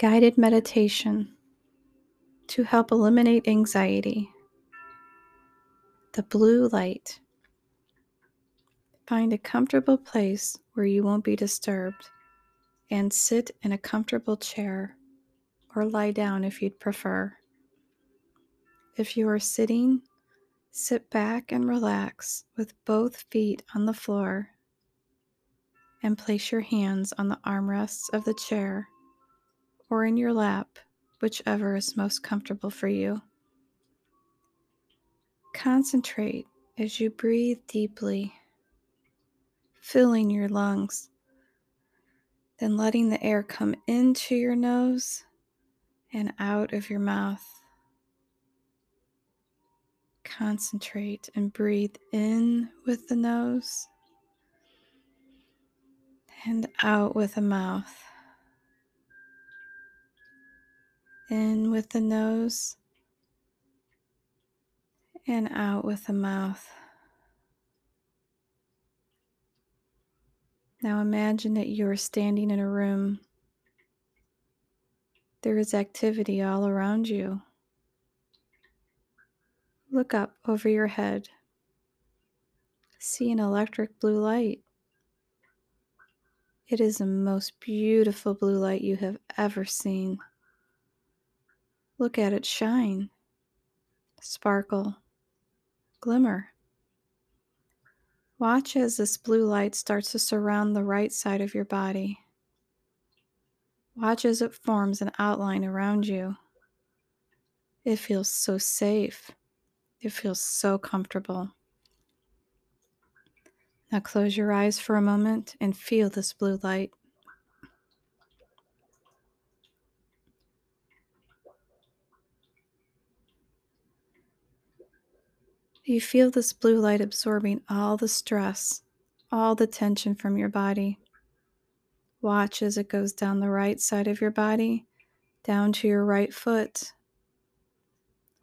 guided meditation to help eliminate anxiety. The blue light. Find a comfortable place where you won't be disturbed and sit in a comfortable chair or lie down if you'd prefer. If you are sitting, sit back and relax with both feet on the floor and place your hands on the armrests of the chair or in your lap, whichever is most comfortable for you. Concentrate as you breathe deeply, filling your lungs, then letting the air come into your nose and out of your mouth. Concentrate and breathe in with the nose and out with the mouth. In with the nose and out with the mouth. Now imagine that you are standing in a room. There is activity all around you. Look up over your head. See an electric blue light. It is the most beautiful blue light you have ever seen. Look at it shine, sparkle, glimmer. Watch as this blue light starts to surround the right side of your body. Watch as it forms an outline around you. It feels so safe. It feels so comfortable. Now close your eyes for a moment and feel this blue light. You feel this blue light absorbing all the stress, all the tension from your body. Watch as it goes down the right side of your body, down to your right foot,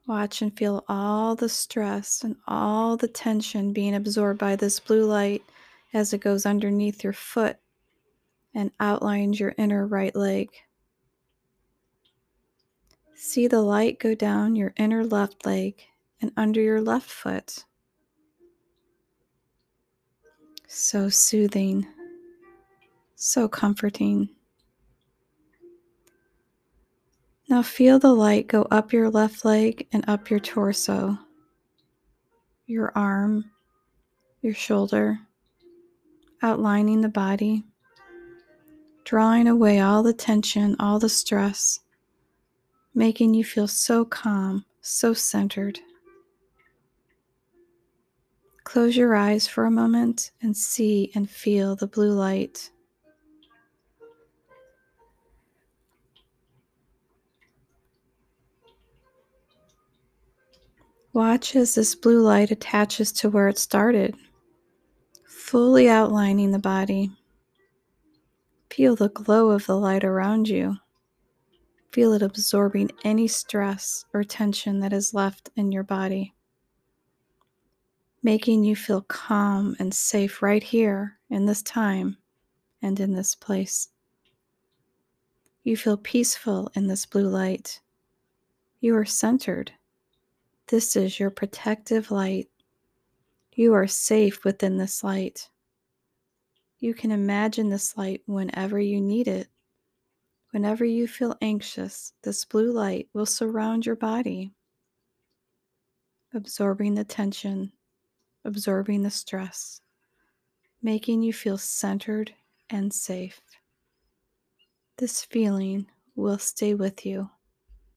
Watch and feel all the stress and all the tension being absorbed by this blue light as it goes underneath your foot and outlines your inner right leg. See the light go down your inner left leg and under your left foot. So soothing, so comforting. Now feel the light go up your left leg and up your torso, your arm, your shoulder, outlining the body, drawing away all the tension, all the stress, making you feel so calm, so centered. Close your eyes for a moment and see and feel the blue light. Watch as this blue light attaches to where it started, fully outlining the body. Feel the glow of the light around you. Feel it absorbing any stress or tension that is left in your body, making you feel calm and safe right here in this time and in this place. You feel peaceful in this blue light. You are centered this is your protective light. You are safe within this light. You can imagine this light whenever you need it. Whenever you feel anxious, this blue light will surround your body, absorbing the tension, absorbing the stress, making you feel centered and safe. This feeling will stay with you.